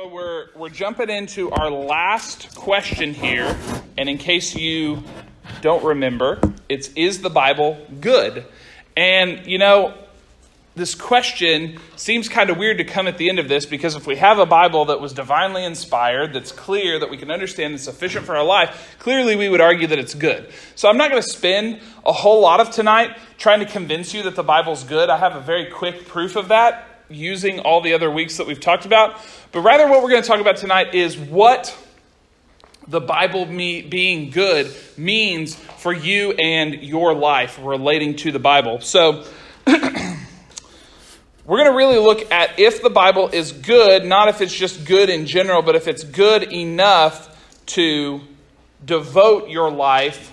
So we're we're jumping into our last question here, and in case you don't remember, it's is the Bible good? And you know, this question seems kind of weird to come at the end of this because if we have a Bible that was divinely inspired, that's clear, that we can understand, that's sufficient for our life, clearly we would argue that it's good. So I'm not going to spend a whole lot of tonight trying to convince you that the Bible's good. I have a very quick proof of that using all the other weeks that we've talked about. But rather, what we're going to talk about tonight is what the Bible me, being good means for you and your life relating to the Bible. So, we're going to really look at if the Bible is good, not if it's just good in general, but if it's good enough to devote your life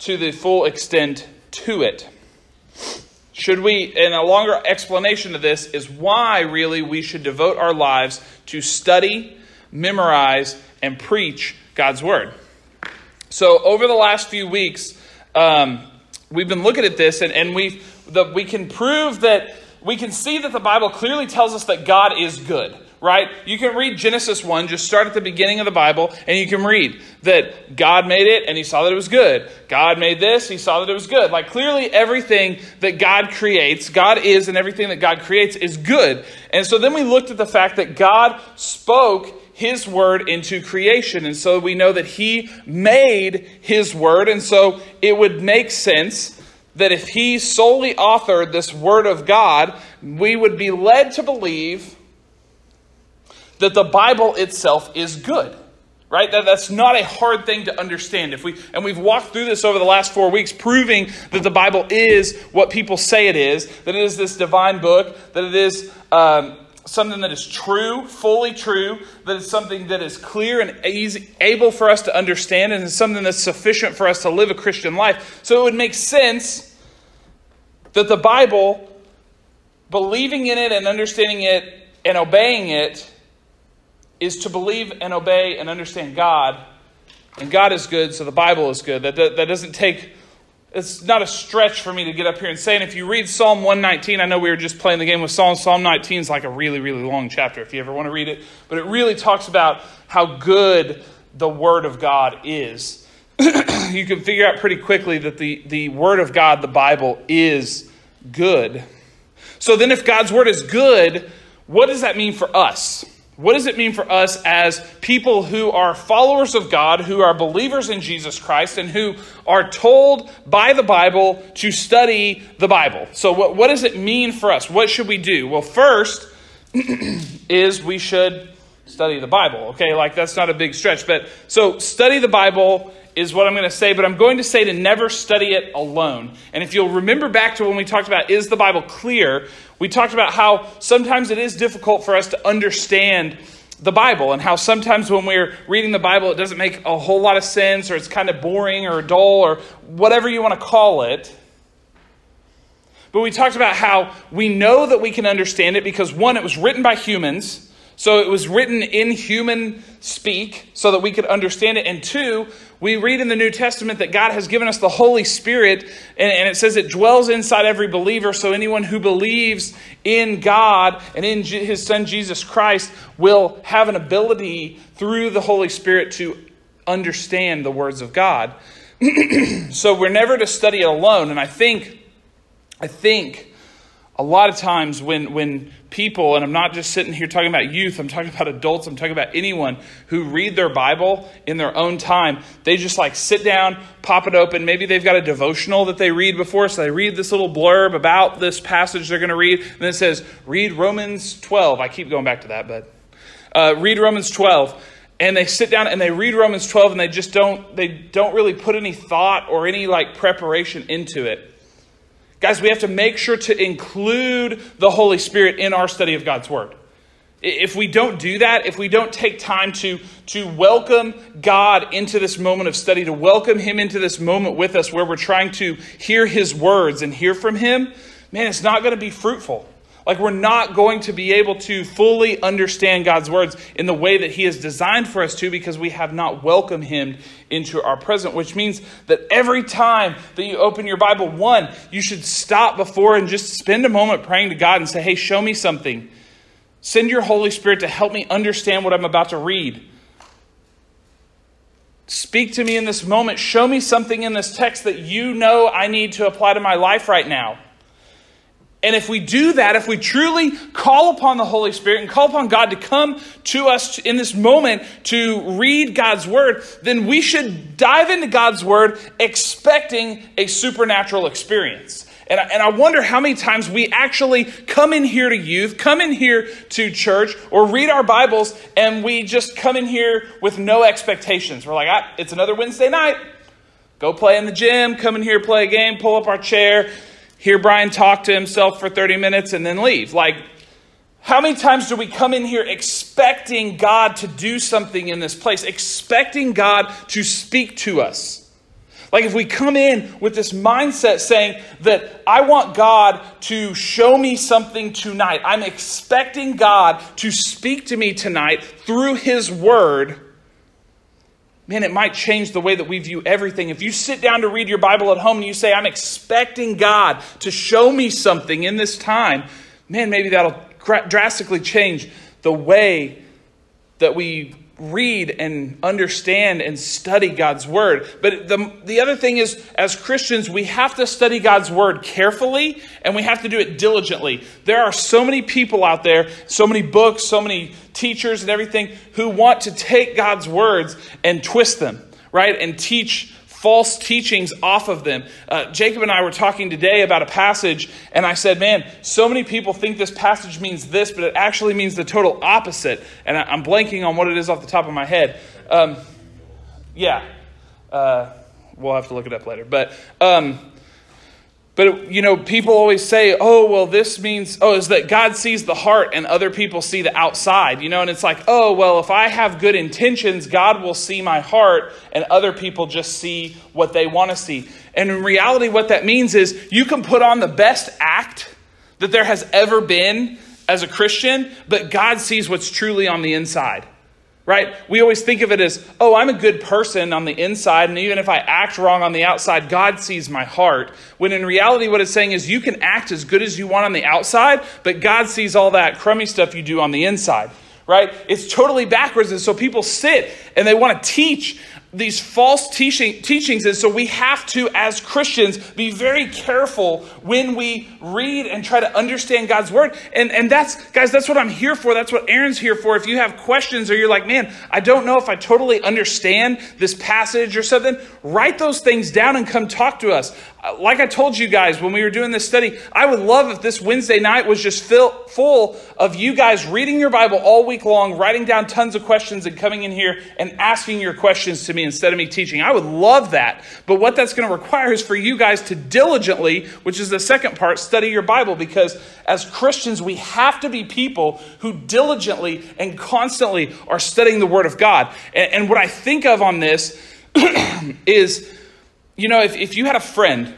to the full extent to it. Should we, and a longer explanation of this is why really we should devote our lives to study, memorize, and preach God's Word. So, over the last few weeks, um, we've been looking at this, and, and we we can prove that we can see that the Bible clearly tells us that God is good, right? You can read Genesis 1, just start at the beginning of the Bible, and you can read that God made it and he saw that it was good. God made this, he saw that it was good. Like clearly everything that God creates, God is, and everything that God creates is good. And so then we looked at the fact that God spoke his word into creation. And so we know that he made his word. And so it would make sense that if he solely authored this Word of God, we would be led to believe that the Bible itself is good. Right? That, that's not a hard thing to understand. If we and we've walked through this over the last four weeks, proving that the Bible is what people say it is, that it is this divine book, that it is um, something that is true, fully true, that is something that is clear and easy, able for us to understand, and is something that's sufficient for us to live a Christian life. So it would make sense that the Bible, believing in it and understanding it and obeying it, is to believe and obey and understand God. And God is good, so the Bible is good. That, that, that doesn't take it's not a stretch for me to get up here and say. And if you read Psalm 119, I know we were just playing the game with Psalm. Psalm 19 is like a really, really long chapter if you ever want to read it. But it really talks about how good the Word of God is. you can figure out pretty quickly that the, the Word of God, the Bible, is good. So then, if God's Word is good, what does that mean for us? What does it mean for us as people who are followers of God, who are believers in Jesus Christ, and who are told by the Bible to study the Bible? So, what, what does it mean for us? What should we do? Well, first is we should study the Bible. Okay, like that's not a big stretch. But so, study the Bible is what I'm going to say, but I'm going to say to never study it alone. And if you'll remember back to when we talked about is the Bible clear, we talked about how sometimes it is difficult for us to understand the Bible and how sometimes when we're reading the Bible, it doesn't make a whole lot of sense or it's kind of boring or dull or whatever you want to call it. But we talked about how we know that we can understand it because one, it was written by humans. So it was written in human speak so that we could understand it. And two, we read in the New Testament that God has given us the Holy Spirit, and, and, it says it dwells inside every believer. So anyone who believes in God and in his Son Jesus Christ will have an ability through the Holy Spirit to understand the words of God. so we're never to study it alone. And I think, I think a lot of times when, when people, and I'm not just sitting here talking about youth, I'm talking about adults, I'm talking about anyone who read their Bible in their own time, they just like sit down, pop it open. Maybe they've got a devotional that they read before, so they read this little blurb about this passage they're going to read, and it says, read Romans 12. I keep going back to that, but uh, read Romans 12 and they sit down and they read Romans 12 and they just don't they don't really put any thought or any like preparation into it. Guys, we have to make sure to include the Holy Spirit in our study of God's Word. If we don't do that, if we don't take time to, to welcome God into this moment of study, to welcome Him into this moment with us where we're trying to hear His words and hear from Him, man, it's not going to be fruitful. Like, we're not going to be able to fully understand God's words in the way that He has designed for us to because we have not welcomed Him into our present, which means that every time that you open your Bible, one, you should stop before and just spend a moment praying to God and say, Hey, show me something. Send your Holy Spirit to help me understand what I'm about to read. Speak to me in this moment. Show me something in this text that you know I need to apply to my life right now. And if we do that, if we truly call upon the Holy Spirit and call upon God to come to us in this moment to read God's Word, then we should dive into God's Word expecting a supernatural experience. And I, and I wonder how many times we actually come in here to youth, come in here to church, or read our Bibles, and we just come in here with no expectations. We're like, ah, it's another Wednesday night. Go play in the gym, come in here, play a game, pull up our chair, hear Brian talk to himself for 30 minutes, and then leave. Like, how many times do we come in here expecting God to do something in this place, expecting God to speak to us? Like if we come in with this mindset saying that I want God to show me something tonight, I'm expecting God to speak to me tonight through His Word, man, it might change the way that we view everything. If you sit down to read your Bible at home and you say, I'm expecting God to show me something in this time, man, maybe that'll drastically change the way that we read and understand and study God's Word. But the, the other thing is, as Christians, we have to study God's Word carefully and we have to do it diligently. There are so many people out there, so many books, so many teachers and everything who want to take God's words and twist them, right? And teach false teachings off of them. Uh, Jacob and I were talking today about a passage, and I said, Man, so many people think this passage means this, but it actually means the total opposite. And I, am blanking on what it is off the top of my head. Um, yeah. Uh, we'll have to look it up later. But. Um, but, you know, people always say, oh, well, this means, oh, is that God sees the heart and other people see the outside, you know? And it's like, oh, well, if I have good intentions, God will see my heart and other people just see what they want to see. And in reality, what that means is you can put on the best act that there has ever been as a Christian, but God sees what's truly on the inside right? We always think of it as, oh, I'm a good person on the inside, and even if I act wrong on the outside, God sees my heart. When in reality, what it's saying is you can act as good as you want on the outside, but God sees all that crummy stuff you do on the inside, right? It's totally backwards. And so people sit and they want to teach these false teaching, teachings. And so we have to, as Christians, be very careful when we read and try to understand God's word. And, and that's, guys, that's what I'm here for. That's what Aaron's here for. If you have questions or you're like, man, I don't know if I totally understand this passage or something, write those things down and come talk to us. Uh, like I told you guys when we were doing this study, I would love if this Wednesday night was just fill, full of you guys reading your Bible all week long, writing down tons of questions, and coming in here and asking your questions to me instead of me teaching. I would love that. But what that's going to require is for you guys to diligently, which is the second part, study your Bible because as Christians, we have to be people who diligently and constantly are studying the Word of God. And, and what I think of on this is you know, if, if you had a friend,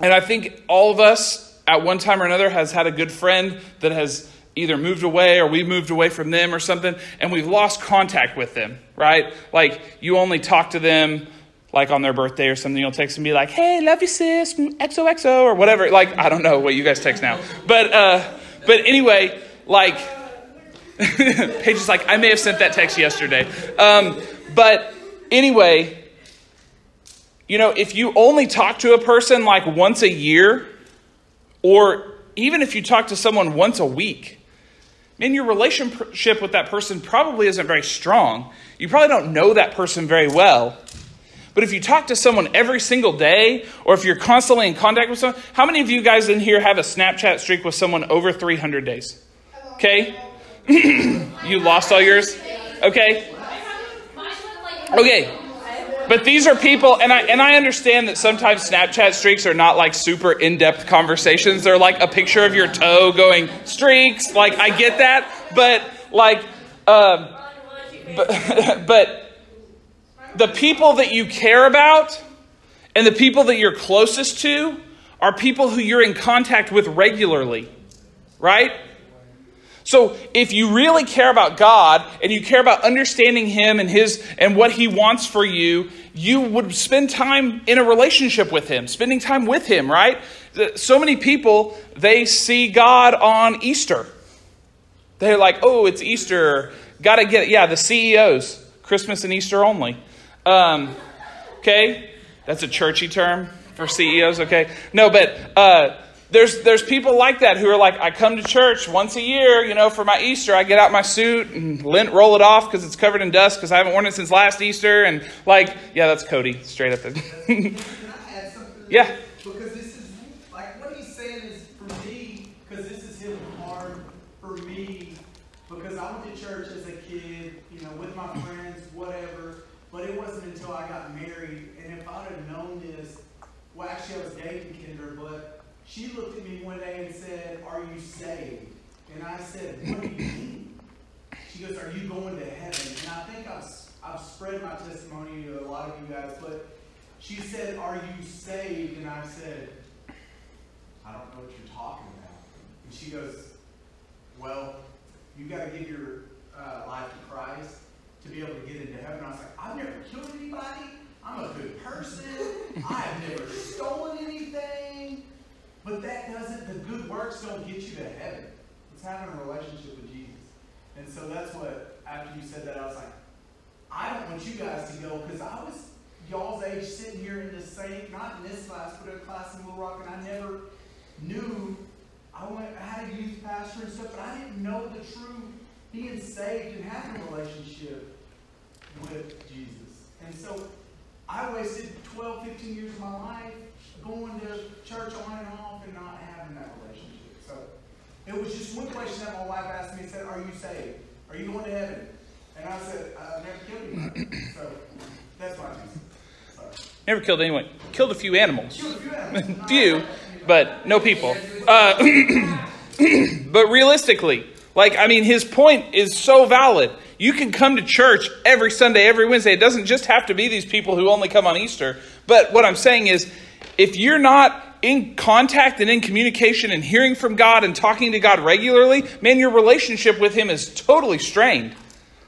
and I think all of us at one time or another has had a good friend that has either moved away or we moved away from them or something, and we've lost contact with them, right? Like you only talk to them like on their birthday or something, you'll text and be like, "Hey, love you, sis, XOXO," or whatever. Like I don't know what you guys text now, but uh, but anyway, like Paige is like, I may have sent that text yesterday, um, but anyway, you know, if you only talk to a person like once a year, or even if you talk to someone once a week, man, your relationship with that person probably isn't very strong. You probably don't know that person very well. But if you talk to someone every single day, or if you're constantly in contact with someone, how many of you guys in here have a Snapchat streak with someone over 300 days? Okay? you lost all yours? Okay? Okay. But these are people, and I and I understand that sometimes Snapchat streaks are not like super in depth conversations. They're like a picture of your toe going streaks. Like I get that, but like, um, but, but the people that you care about and the people that you're closest to are people who you're in contact with regularly, right? So if you really care about God and you care about understanding him and his and what he wants for you, you would spend time in a relationship with him, spending time with him, right? So many people they see God on Easter. They're like, oh, it's Easter. Got to get it. Yeah, the CEOs, Christmas and Easter only. Um, okay, that's a churchy term for CEOs. Okay, no, but uh, there's there's people like that who are like, I come to church once a year, you know, for my Easter. I get out my suit and lint, roll it off because it's covered in dust because I haven't worn it since last Easter. And like, yeah, that's Cody straight up. Can I add something? Yeah. Because this is, like, what he's saying is for me, because this is hitting hard for me, because I went to church as a kid, you know, with my friends, whatever, but it wasn't until I got married, and if I'd have known this, well, actually, I was dating Kendra, but she looked at me one day and said, Are you saved? And I said, What do you mean? She goes, Are you going to heaven? And I think I've, I've spread my testimony to a lot of you guys, but she said, Are you saved? And I said, I don't know what you're talking about. And she goes, Well, you've got to give your uh, life to Christ to be able to get into heaven. I was like, I've never killed anybody. I'm a good person. I have never stolen anything. But that doesn't, the good works don't get you to heaven. It's having a relationship with Jesus. And so that's what, after you said that, I was like, I don't want you guys to go because I was y'all's age sitting here in this same, not in this class, but a class in Little Rock, and I never knew. I went, I had a youth pastor and stuff, but I didn't know the true being saved and having a relationship with Jesus. And so I wasted 12, 15 years of my life going to church on and off and not having that relationship. So it was just one question that my wife asked me, said, Are you saved? Are you going to heaven? And I said, I've never killed anybody. so that's my. Sorry. Never killed anyone. Killed a few animals. Killed a few animals. few, but no people. Uh, but realistically, like, I mean, his point is so valid. You can come to church every Sunday, every Wednesday. It doesn't just have to be these people who only come on Easter. But what I'm saying is, if you're not in contact and in communication and hearing from God and talking to God regularly, man, your relationship with Him is totally strained.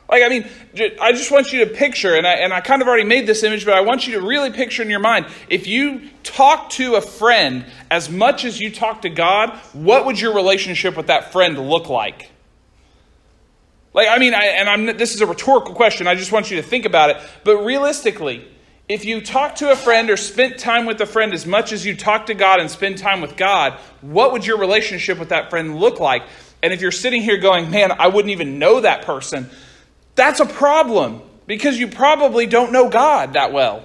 Like, I mean, I just want you to picture, and I, and I kind of already made this image, but I want you to really picture in your mind if you talk to a friend as much as you talk to God, what would your relationship with that friend look like? Like, I mean, I, and I'm, this is a rhetorical question. I just want you to think about it. But realistically, if you talk to a friend or spent time with a friend as much as you talk to God and spend time with God, what would your relationship with that friend look like? And if you're sitting here going, man, I wouldn't even know that person, that's a problem because you probably don't know God that well.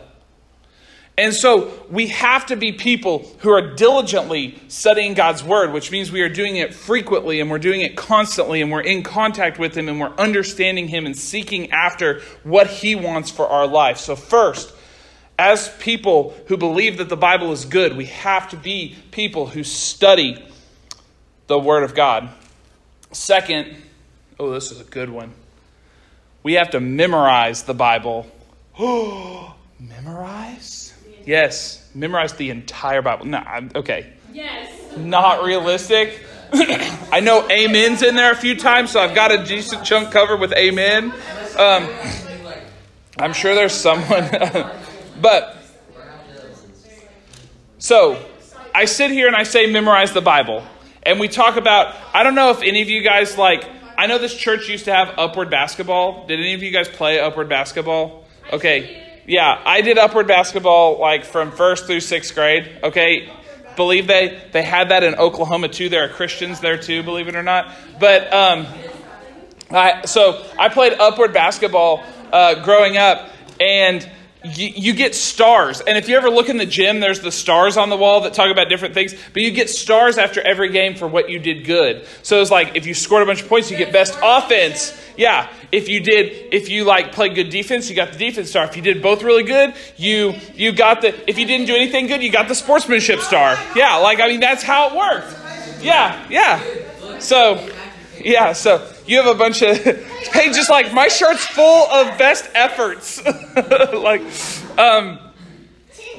And so we have to be people who are diligently studying God's word, which means we are doing it frequently and we're doing it constantly and we're in contact with Him and we're understanding Him and seeking after what He wants for our life. So, first, as people who believe that the Bible is good, we have to be people who study the Word of God. Second, oh, this is a good one. We have to memorize the Bible. Oh, memorize? Yes, memorize the entire Bible. No, I'm, okay, Yes. not realistic. I know amens in there a few times, so I've got a decent chunk covered with amen. Um, I'm sure there's someone, but so I sit here and I say memorize the Bible, and we talk about. I don't know if any of you guys like. I know this church used to have upward basketball. Did any of you guys play upward basketball? Okay. Yeah, I did upward basketball like from first through sixth grade. Okay. Believe they they had that in Oklahoma too. There are Christians there too, believe it or not. But um, I, so I played upward basketball uh, growing up, and you, you get stars. And if you ever look in the gym, there's the stars on the wall that talk about different things. But you get stars after every game for what you did good. So it's like if you scored a bunch of points, you get best offense. Yeah. If you did, if you like played good defense, you got the defense star. If you did both really good, you you got the. If you didn't do anything good, you got the sportsmanship star. Yeah. Like I mean, that's how it worked. Yeah. Yeah. So. Yeah, so you have a bunch of hey, just like my shirt's full of best efforts. like um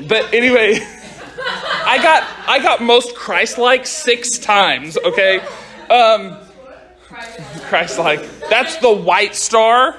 but anyway, I got I got most Christ-like 6 times, okay? Um Christ-like. That's the white star.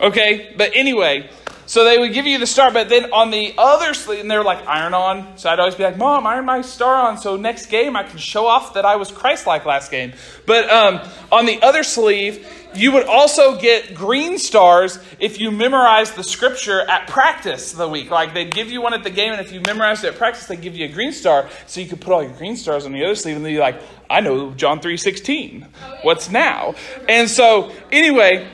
Okay? But anyway, So they would give you the star, but then on the other sleeve, and they're like iron on. So I'd always be like, Mom, iron my star on so next game I can show off that I was Christ like last game. But um, on the other sleeve, you would also get green stars if you memorized the scripture at practice the week. Like they'd give you one at the game, and if you memorized it at practice, they'd give you a green star. So you could put all your green stars on the other sleeve, and then you're like, I know John 3.16. What's now? And so, anyway,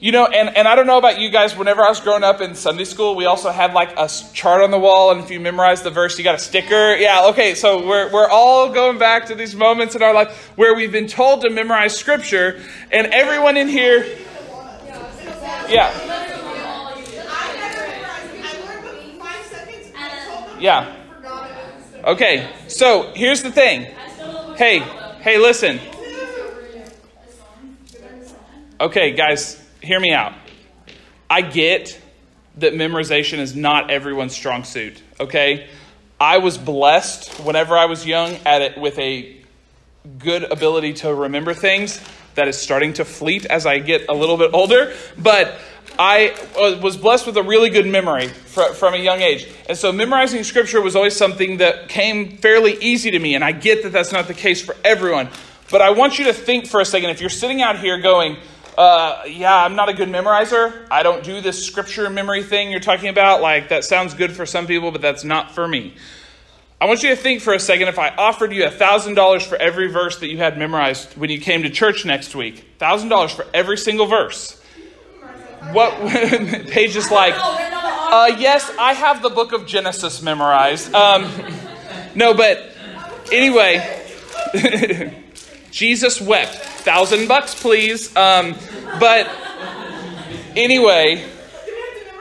you know, and, and I don't know about you guys, whenever I was growing up in Sunday school, we also had like a chart on the wall, and if you memorize the verse, you got a sticker. Yeah, okay, so we're, we're all going back to these moments in our life where we've been told to memorize scripture, and everyone in here, yeah. Yeah. Okay, so here's the thing. Hey, hey, listen. Okay, guys, hear me out. I get that memorization is not everyone's strong suit, okay? I was blessed whenever I was young at it with a good ability to remember things that is starting to fleet as I get a little bit older, but I uh, was blessed with a really good memory from a young age. And so memorizing scripture was always something that came fairly easy to me, and I get that that's not the case for everyone. But I want you to think for a second if you're sitting out here going, uh, yeah, I'm not a good memorizer. I don't do this scripture memory thing you're talking about. Like, that sounds good for some people, but that's not for me. I want you to think for a second if I offered you $1,000 for every verse that you had memorized when you came to church next week, $1,000 for every single verse. What Paige is like, uh, yes, I have the book of Genesis memorized. Um, no, but anyway, Jesus wept. Thousand bucks, please. Um, but anyway,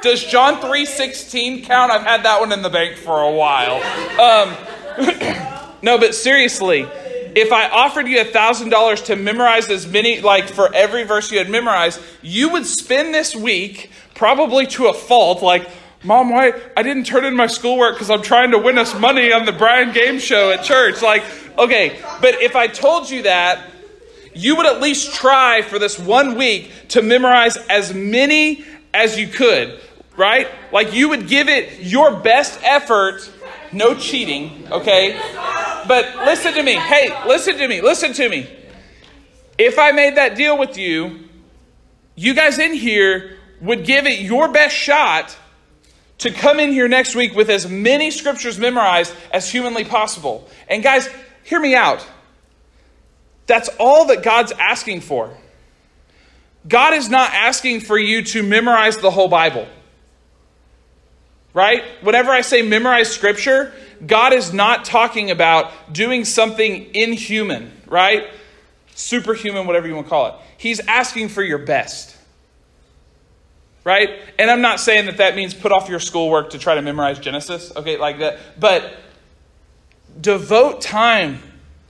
does John 3.16 count? I've had that one in the bank for a while. Um, no, but seriously, if I offered you a $1,000 to memorize as many, like for every verse you had memorized, you would spend this week probably to a fault, like, Mom, why I didn't turn in my schoolwork because I'm trying to win us money on the Brian Game Show at church. Like, okay, but if I told you that, you would at least try for this one week to memorize as many as you could right? Like you would give it your best effort, no cheating, okay? But listen to me. Hey, listen to me. Listen to me. If I made that deal with you, you guys in here would give it your best shot to come in here next week with as many scriptures memorized as humanly possible. And guys, hear me out. That's all that God's asking for. God is not asking for you to memorize the whole Bible right? Whenever I say memorize scripture, God is not talking about doing something inhuman, right? Superhuman, whatever you want to call it. He's asking for your best, right? And I'm not saying that that means put off your schoolwork to try to memorize Genesis, okay, like that. But devote time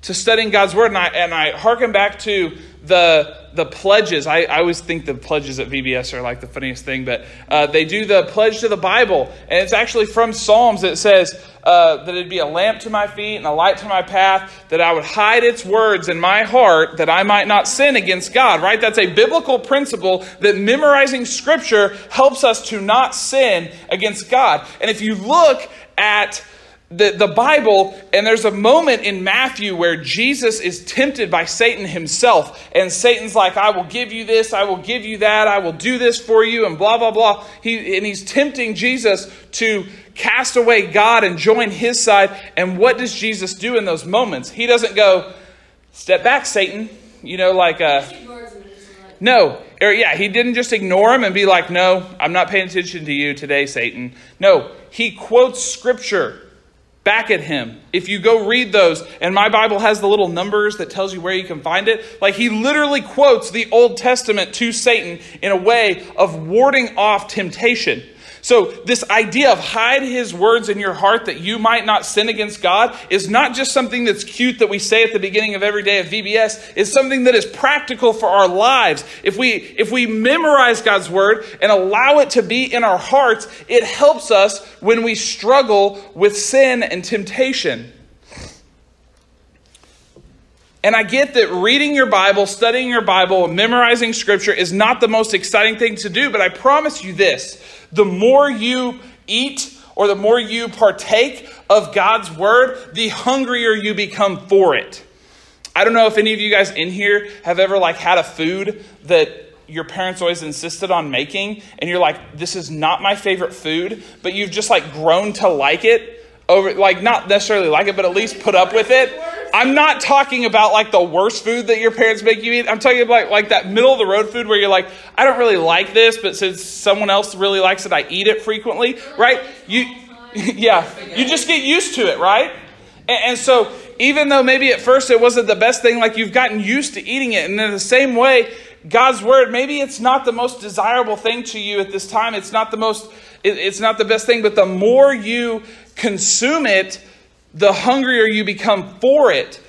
to studying God's word. And I, and I harken back to the the pledges. I, I always think the pledges at VBS are like the funniest thing, but uh, they do the pledge to the Bible, and it's actually from Psalms. It says uh, that it'd be a lamp to my feet and a light to my path. That I would hide its words in my heart, that I might not sin against God. Right? That's a biblical principle that memorizing Scripture helps us to not sin against God. And if you look at the, the Bible, and there's a moment in Matthew where Jesus is tempted by Satan himself. And Satan's like, I will give you this, I will give you that, I will do this for you, and blah, blah, blah. He, and he's tempting Jesus to cast away God and join his side. And what does Jesus do in those moments? He doesn't go, Step back, Satan. You know, like, uh, no, or yeah, he didn't just ignore him and be like, No, I'm not paying attention to you today, Satan. No, he quotes scripture back at him. If you go read those, and my Bible has the little numbers that tells you where you can find it, like he literally quotes the Old Testament to Satan in a way of warding off temptation. So, this idea of hide his words in your heart that you might not sin against God is not just something that's cute that we say at the beginning of every day of VBS. It's something that is practical for our lives. If we, if we memorize God's word and allow it to be in our hearts, it helps us when we struggle with sin and temptation. And I get that reading your Bible, studying your Bible, memorizing scripture is not the most exciting thing to do, but I promise you this the more you eat or the more you partake of God's word, the hungrier you become for it. I don't know if any of you guys in here have ever like had a food that your parents always insisted on making and you're like this is not my favorite food, but you've just like grown to like it over like not necessarily like it but at least put up with it. I'm not talking about like the worst food that your parents make you eat. I'm talking about like that middle of the road food where you're like, I don't really like this, but since someone else really likes it, I eat it frequently, right? You, yeah, you just get used to it, right? And, and so even though maybe at first it wasn't the best thing, like you've gotten used to eating it, and in the same way, God's word, maybe it's not the most desirable thing to you at this time. It's not the most, it's not the best thing, but the more you consume it, the hungrier you become for it.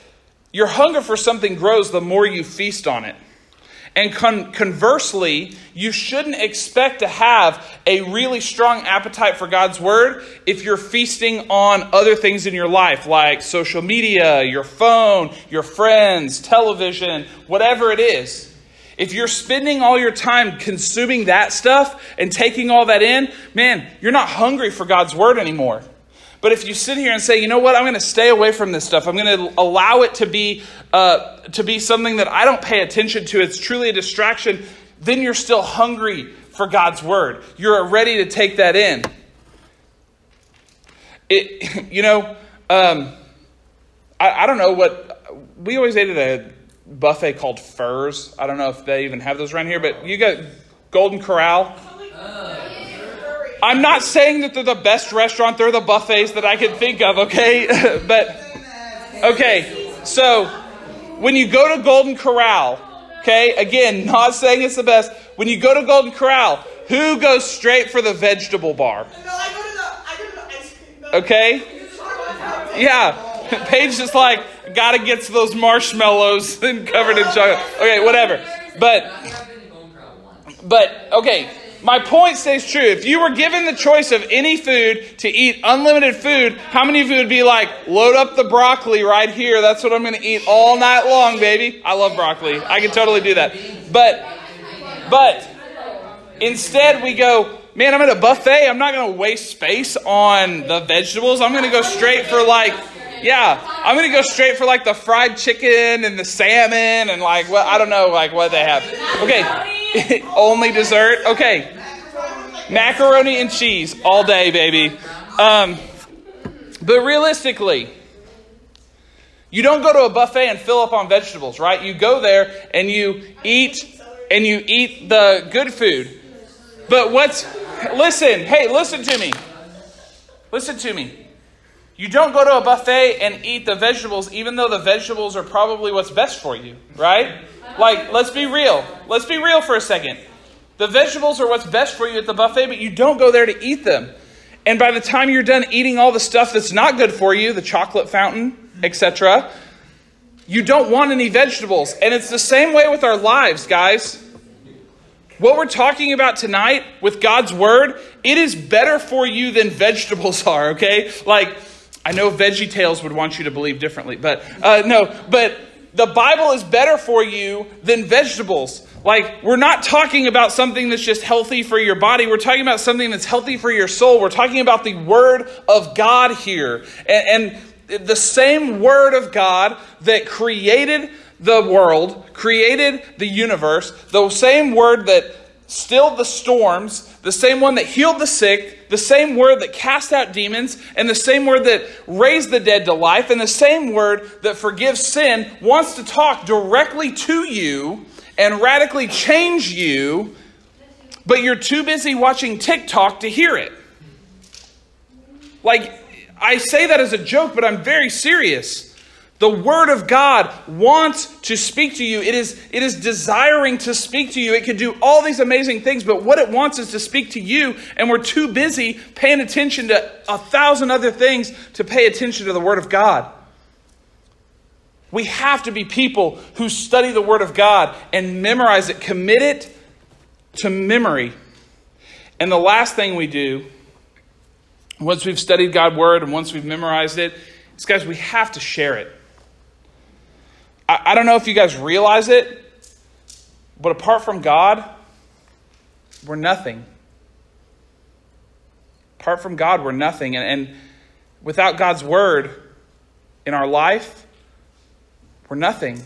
Your hunger for something grows the more you feast on it. And con- conversely, you shouldn't expect to have a really strong appetite for God's word if you're feasting on other things in your life, like social media, your phone, your friends, television, whatever it is. If you're spending all your time consuming that stuff and taking all that in, man, you're not hungry for God's word anymore. But if you sit here and say, you know what, I'm going to stay away from this stuff, I'm going to allow it to be, uh, to be something that I don't pay attention to, it's truly a distraction, then you're still hungry for God's word. You're ready to take that in. It, you know, um, I, I don't know what, we always ate at a buffet called Furr's. I don't know if they even have those around here, but you got Golden Corral. I'm not saying that they're the best restaurant, they're the buffets that I can think of, okay? but, okay, so when you go to Golden Corral, okay, again, not saying it's the best, when you go to Golden Corral, who goes straight for the vegetable bar? Okay? Yeah. Paige is like, gotta get to those marshmallows and covered in chocolate. Okay, whatever. But, but, okay. My point stays true. If you were given the choice of any food to eat unlimited food, how many of you would be like, load up the broccoli right here? That's what I'm going to eat all night long, baby. I love broccoli. I can totally do that. But, but, instead we go, man, I'm at a buffet. I'm not going to waste space on the vegetables. I'm going to go straight for like, yeah, I'm going to go straight for like the fried chicken and the salmon and like, what, I don't know, like what they have. Okay. Only dessert? Okay. Macaroni and cheese all day, baby. Um, but realistically, you don't go to a buffet and fill up on vegetables, right? You go there and you eat and you eat the good food. But what's listen, hey, listen to me. Listen to me. You don't go to a buffet and eat the vegetables, even though the vegetables are probably what's best for you, right? Like, let's be real. Let's be real for a second. The vegetables are what's best for you at the buffet, but you don't go there to eat them. And by the time you're done eating all the stuff that's not good for you, the chocolate fountain, etc., you don't want any vegetables. And it's the same way with our lives, guys. What we're talking about tonight with God's word, it is better for you than vegetables are, okay? Like, I know Veggie Tales would want you to believe differently, but uh, no, but the Bible is better for you than vegetables. Like, we're not talking about something that's just healthy for your body. We're talking about something that's healthy for your soul. We're talking about the Word of God here. And, and the same Word of God that created the world, created the universe, the same Word that stilled the storms, the same one that healed the sick, the same word that cast out demons, and the same word that raised the dead to life, and the same word that forgives sin wants to talk directly to you and radically change you, but you're too busy watching TikTok to hear it. Like, I say that as a joke, but I'm very serious. The Word of God wants to speak to you. It is, it is desiring to speak to you. It can do all these amazing things, but what it wants is to speak to you, and we're too busy paying attention to a thousand other things to pay attention to the Word of God. We have to be people who study the Word of God and memorize it, commit it to memory. And the last thing we do, once we've studied God's Word and once we've memorized it, is guys, we have to share it. I, I, don't know if you guys realize it, but apart from God, we're nothing. Apart from God, we're nothing. And, and without God's word in our life, we're nothing.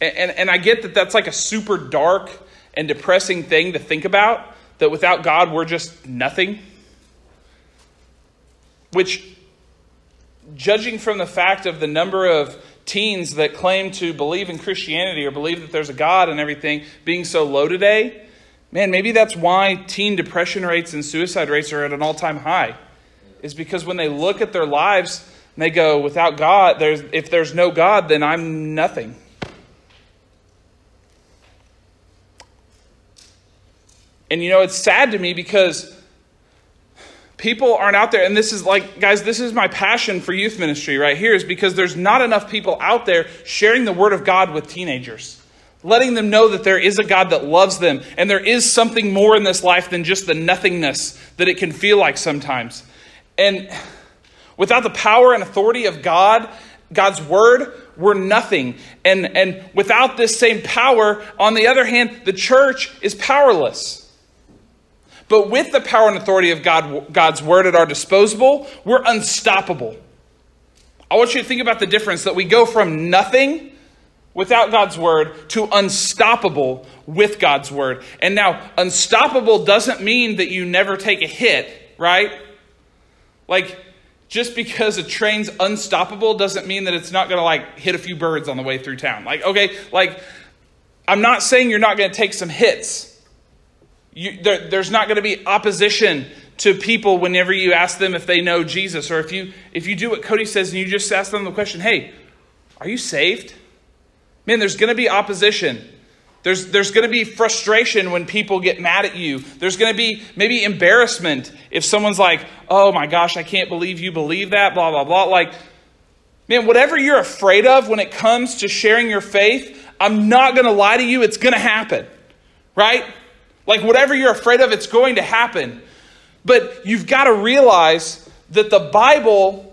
And, and, and I get that that's like a super dark and depressing thing to think about, that without God, we're just nothing. Which, judging from the fact of the number of teens that claim to believe in Christianity or believe that there's a God and everything being so low today, man, maybe that's why teen depression rates and suicide rates are at an all time high. Is because when they look at their lives and they go, without God, there's, if there's no God, then I'm nothing. And you know, it's sad to me because people aren't out there and this is like guys this is my passion for youth ministry right here is because there's not enough people out there sharing the word of god with teenagers. Letting them know that there is a god that loves them and there is something more in this life than just the nothingness that it can feel like sometimes. And without the power and authority of god god's word we're nothing. And and without this same power on the other hand the church is powerless but with the power and authority of God, God's word at our disposal, we're unstoppable. I want you to think about the difference that we go from nothing without God's word to unstoppable with God's word. And now, unstoppable doesn't mean that you never take a hit, right? Like, just because a train's unstoppable doesn't mean that it's not going to like hit a few birds on the way through town. Like, okay, like, I'm not saying you're not going to take some hits. You, there, there's not going to be opposition to people whenever you ask them if they know Jesus, or if you if you do what Cody says and you just ask them the question, "Hey, are you saved?" Man, there's going to be opposition. There's, there's going to be frustration when people get mad at you. There's going to be maybe embarrassment if someone's like, oh my gosh, I can't believe you believe that, blah, blah, blah. Like, man, whatever you're afraid of when it comes to sharing your faith, I'm not going to lie to you, it's going to happen, right? Like, whatever you're afraid of, it's going to happen. But you've got to realize that the Bible.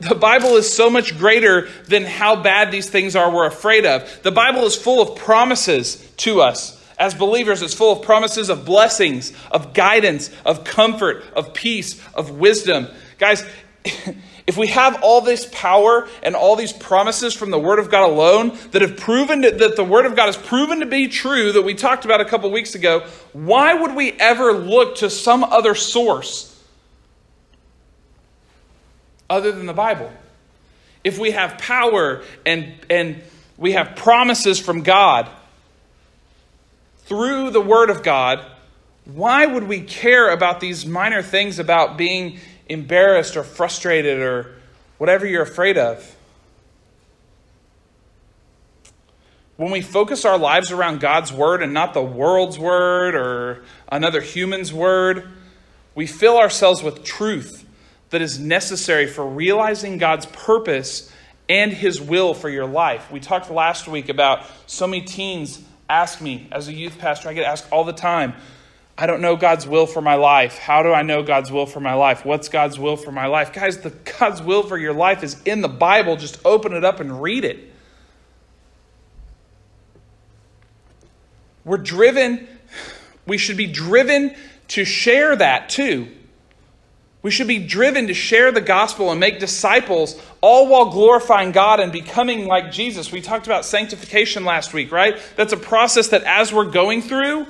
The Bible is so much greater than how bad these things are we're afraid of. The Bible is full of promises to us. As believers, it's full of promises of blessings, of guidance, of comfort, of peace, of wisdom. Guys, If we have all this power and all these promises from the Word of God alone that have proven to, that the Word of God has proven to be true that we talked about a couple weeks ago, why would we ever look to some other source other than the Bible? If we have power and, and we have promises from God through the Word of God, why would we care about these minor things about being embarrassed or frustrated or whatever you're afraid of. When we focus our lives around God's word and not the world's word or another human's word, we fill ourselves with truth that is necessary for realizing God's purpose and his will for your life. We talked last week about so many teens ask me as a youth pastor, I get asked all the time, I don't know God's will for my life. How do I know God's will for my life? What's God's will for my life? Guys, the God's will for your life is in the Bible. Just open it up and read it. We're driven, we should be driven to share that too. We should be driven to share the gospel and make disciples, all while glorifying God and becoming like Jesus. We talked about sanctification last week, right? That's a process that as we're going through,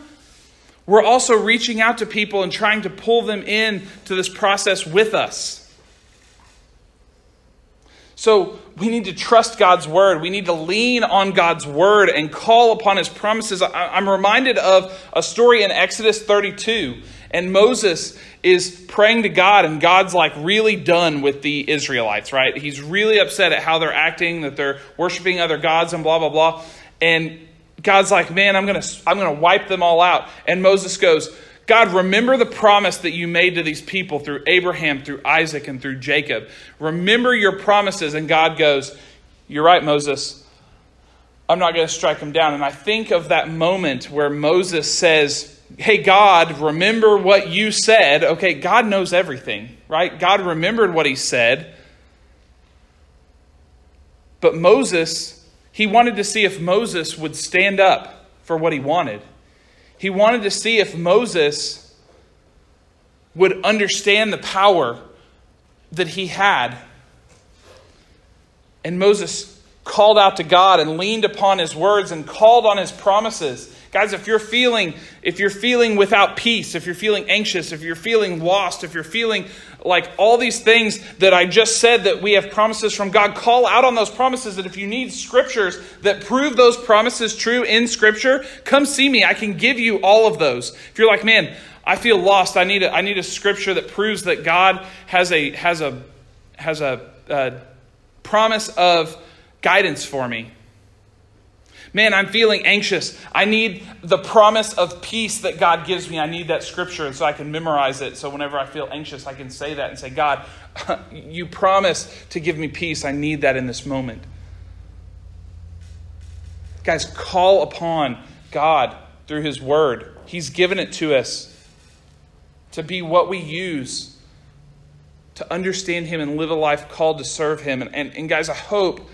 we're also reaching out to people and trying to pull them in to this process with us. So we need to trust God's word. We need to lean on God's word and call upon his promises. I'm reminded of a story in Exodus 32, and Moses is praying to God, and God's like really done with the Israelites, right? He's really upset at how they're acting, that they're worshiping other gods, and blah, blah, blah. And God's like, man, I'm going to I'm going to wipe them all out. And Moses goes, God, remember the promise that you made to these people through Abraham, through Isaac, and through Jacob. Remember your promises. And God goes, You're right, Moses. I'm not going to strike them down. And I think of that moment where Moses says, Hey, God, remember what you said. Okay, God knows everything, right? God remembered what he said. But Moses, he wanted to see if Moses would stand up for what he wanted. He wanted to see if Moses would understand the power that he had. And Moses called out to God and leaned upon his words and called on his promises. Guys, if you're feeling if you're feeling without peace, if you're feeling anxious, if you're feeling lost, if you're feeling like all these things that I just said that we have promises from God, call out on those promises that if you need scriptures that prove those promises true in scripture, come see me. I can give you all of those. If you're like, "Man, I feel lost. I need a, I need a scripture that proves that God has a has a has a, a promise of guidance for me." Man, I'm feeling anxious. I need the promise of peace that God gives me. I need that scripture and so I can memorize it. So whenever I feel anxious, I can say that and say, God, you promise to give me peace. I need that in this moment. Guys, call upon God through His Word. He's given it to us to be what we use to understand Him and live a life called to serve Him. And, and, and guys, I hope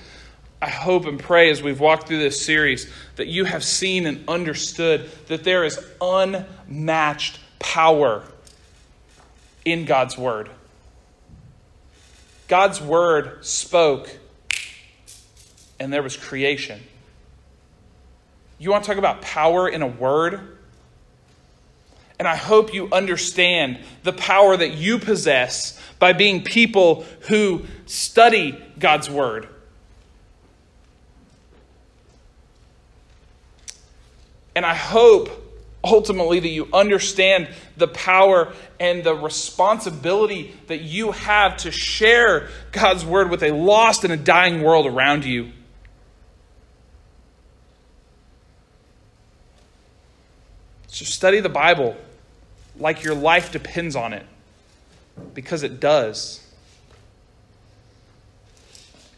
I hope and pray as we've walked through this series that you have seen and understood that there is unmatched power in God's Word. God's Word spoke, and there was creation. You want to talk about power in a word? And I hope you understand the power that you possess by being people who study God's Word And I hope ultimately that you understand the power and the responsibility that you have to share God's word with a lost and a dying world around you. So study the Bible like your life depends on it, because it does.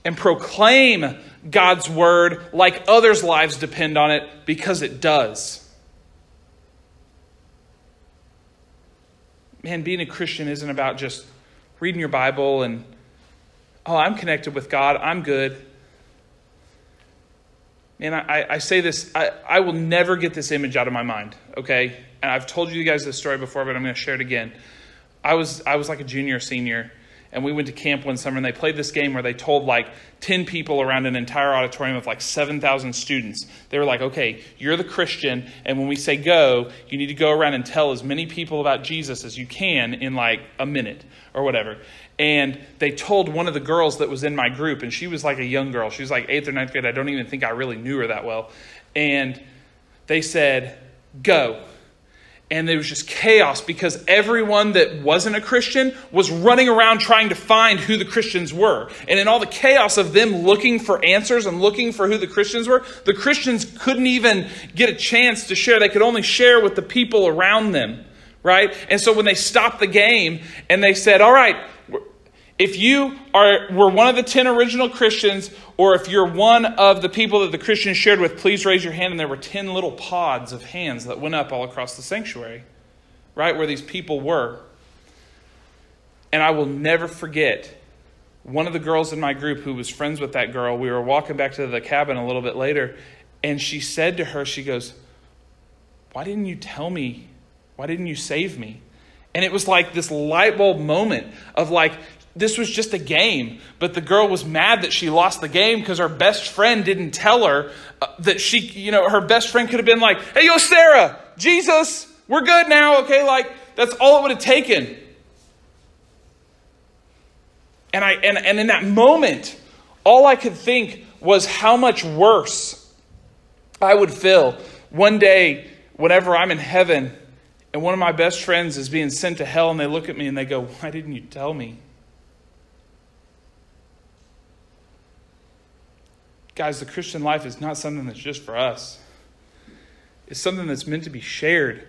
And proclaim God's word like others' lives depend on it because it does. Man, being a Christian isn't about just reading your Bible and, oh, I'm connected with God, I'm good. Man, I, I say this, I, I will never get this image out of my mind, okay? And I've told you guys this story before, but I'm going to share it again. I was, I was like a junior, senior and we went to camp one summer and they played this game where they told like 10 people around an entire auditorium of like 7,000 students. They were like, okay, you're the Christian, and when we say go, you need to go around and tell as many people about Jesus as you can in like a minute or whatever. And they told one of the girls that was in my group, and she was like a young girl. She was like eighth or ninth grade. I don't even think I really knew her that well. And they said, go and there was just chaos because everyone that wasn't a Christian was running around trying to find who the Christians were. And in all the chaos of them looking for answers and looking for who the Christians were, the Christians couldn't even get a chance to share. They could only share with the people around them, right? And so when they stopped the game and they said, All right, if you are were one of the 10 original Christians, or if you're one of the people that the Christians shared with, please raise your hand. And there were 10 little pods of hands that went up all across the sanctuary, right where these people were. And I will never forget one of the girls in my group who was friends with that girl. We were walking back to the cabin a little bit later, and she said to her, She goes, Why didn't you tell me? Why didn't you save me? And it was like this light bulb moment of like, this was just a game, but the girl was mad that she lost the game because her best friend didn't tell her uh, that she, you know, her best friend could have been like, hey, yo, Sarah, Jesus, we're good now, okay? Like, that's all it would have taken. And, I, and, and in that moment, all I could think was how much worse I would feel one day whenever I'm in heaven and one of my best friends is being sent to hell and they look at me and they go, Why didn't you tell me? Guys, the Christian life is not something that's just for us, it's something that's meant to be shared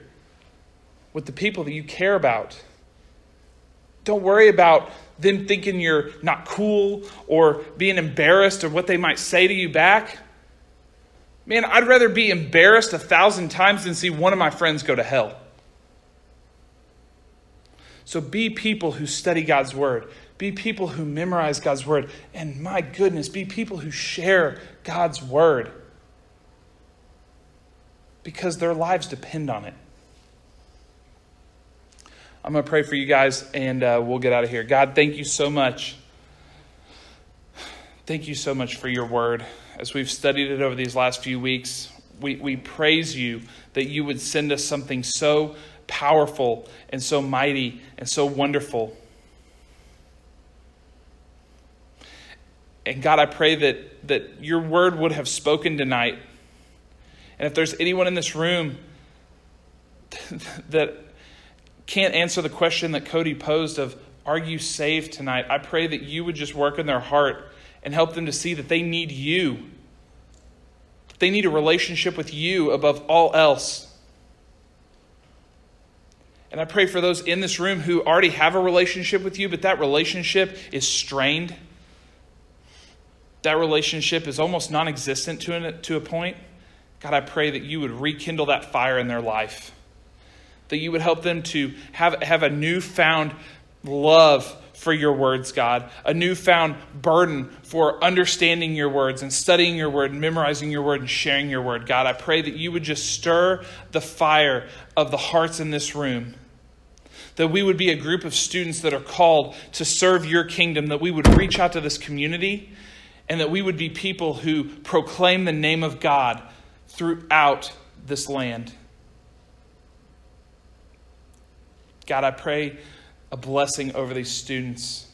with the people that you care about. Don't worry about them thinking you're not cool or being embarrassed of what they might say to you back. Man, I'd rather be embarrassed a thousand times than see one of my friends go to hell. So be people who study God's word. Be people who memorize God's word. And my goodness, be people who share God's word because their lives depend on it. I'm going to pray for you guys and uh, we'll get out of here. God, thank you so much. Thank you so much for your word. As we've studied it over these last few weeks, we, we praise you that you would send us something so powerful and so mighty and so wonderful. And God, I pray that, that your word would have spoken tonight. And if there's anyone in this room that can't answer the question that Cody posed of, Are you saved tonight? I pray that you would just work in their heart and help them to see that they need you. They need a relationship with you above all else. And I pray for those in this room who already have a relationship with you, but that relationship is strained. That relationship is almost non existent to, to a point. God, I pray that you would rekindle that fire in their life. That you would help them to have, have a newfound love for your words, God, a newfound burden for understanding your words and studying your word and memorizing your word and sharing your word. God, I pray that you would just stir the fire of the hearts in this room. That we would be a group of students that are called to serve your kingdom, that we would reach out to this community, and that we would be people who proclaim the name of God throughout this land. God, I pray a blessing over these students.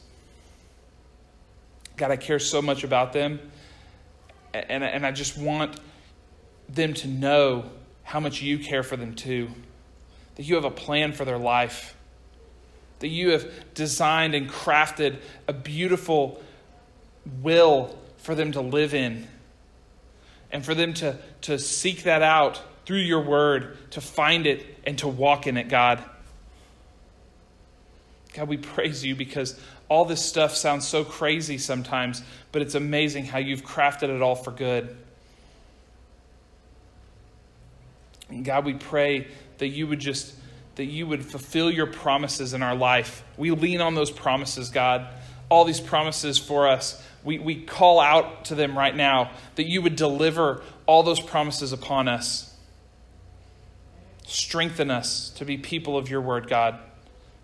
God, I care so much about them. And, and I just want them to know how much you care for them too. That you have a plan for their life. That you have designed and crafted a beautiful will for them to live in. And for them to, to seek that out through your word, to find it and to walk in it, God. God, we praise you because all this stuff sounds so crazy sometimes, but it's amazing how you've crafted it all for good. And God, we pray that you would just that you would fulfill your promises in our life. We lean on those promises, God. All these promises for us. We, we call out to them right now that you would deliver all those promises upon us. Strengthen us to be people of your word, God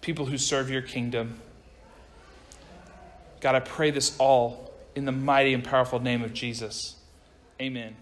people who serve your kingdom. God, I pray this all in the mighty and powerful name of Jesus. Amen.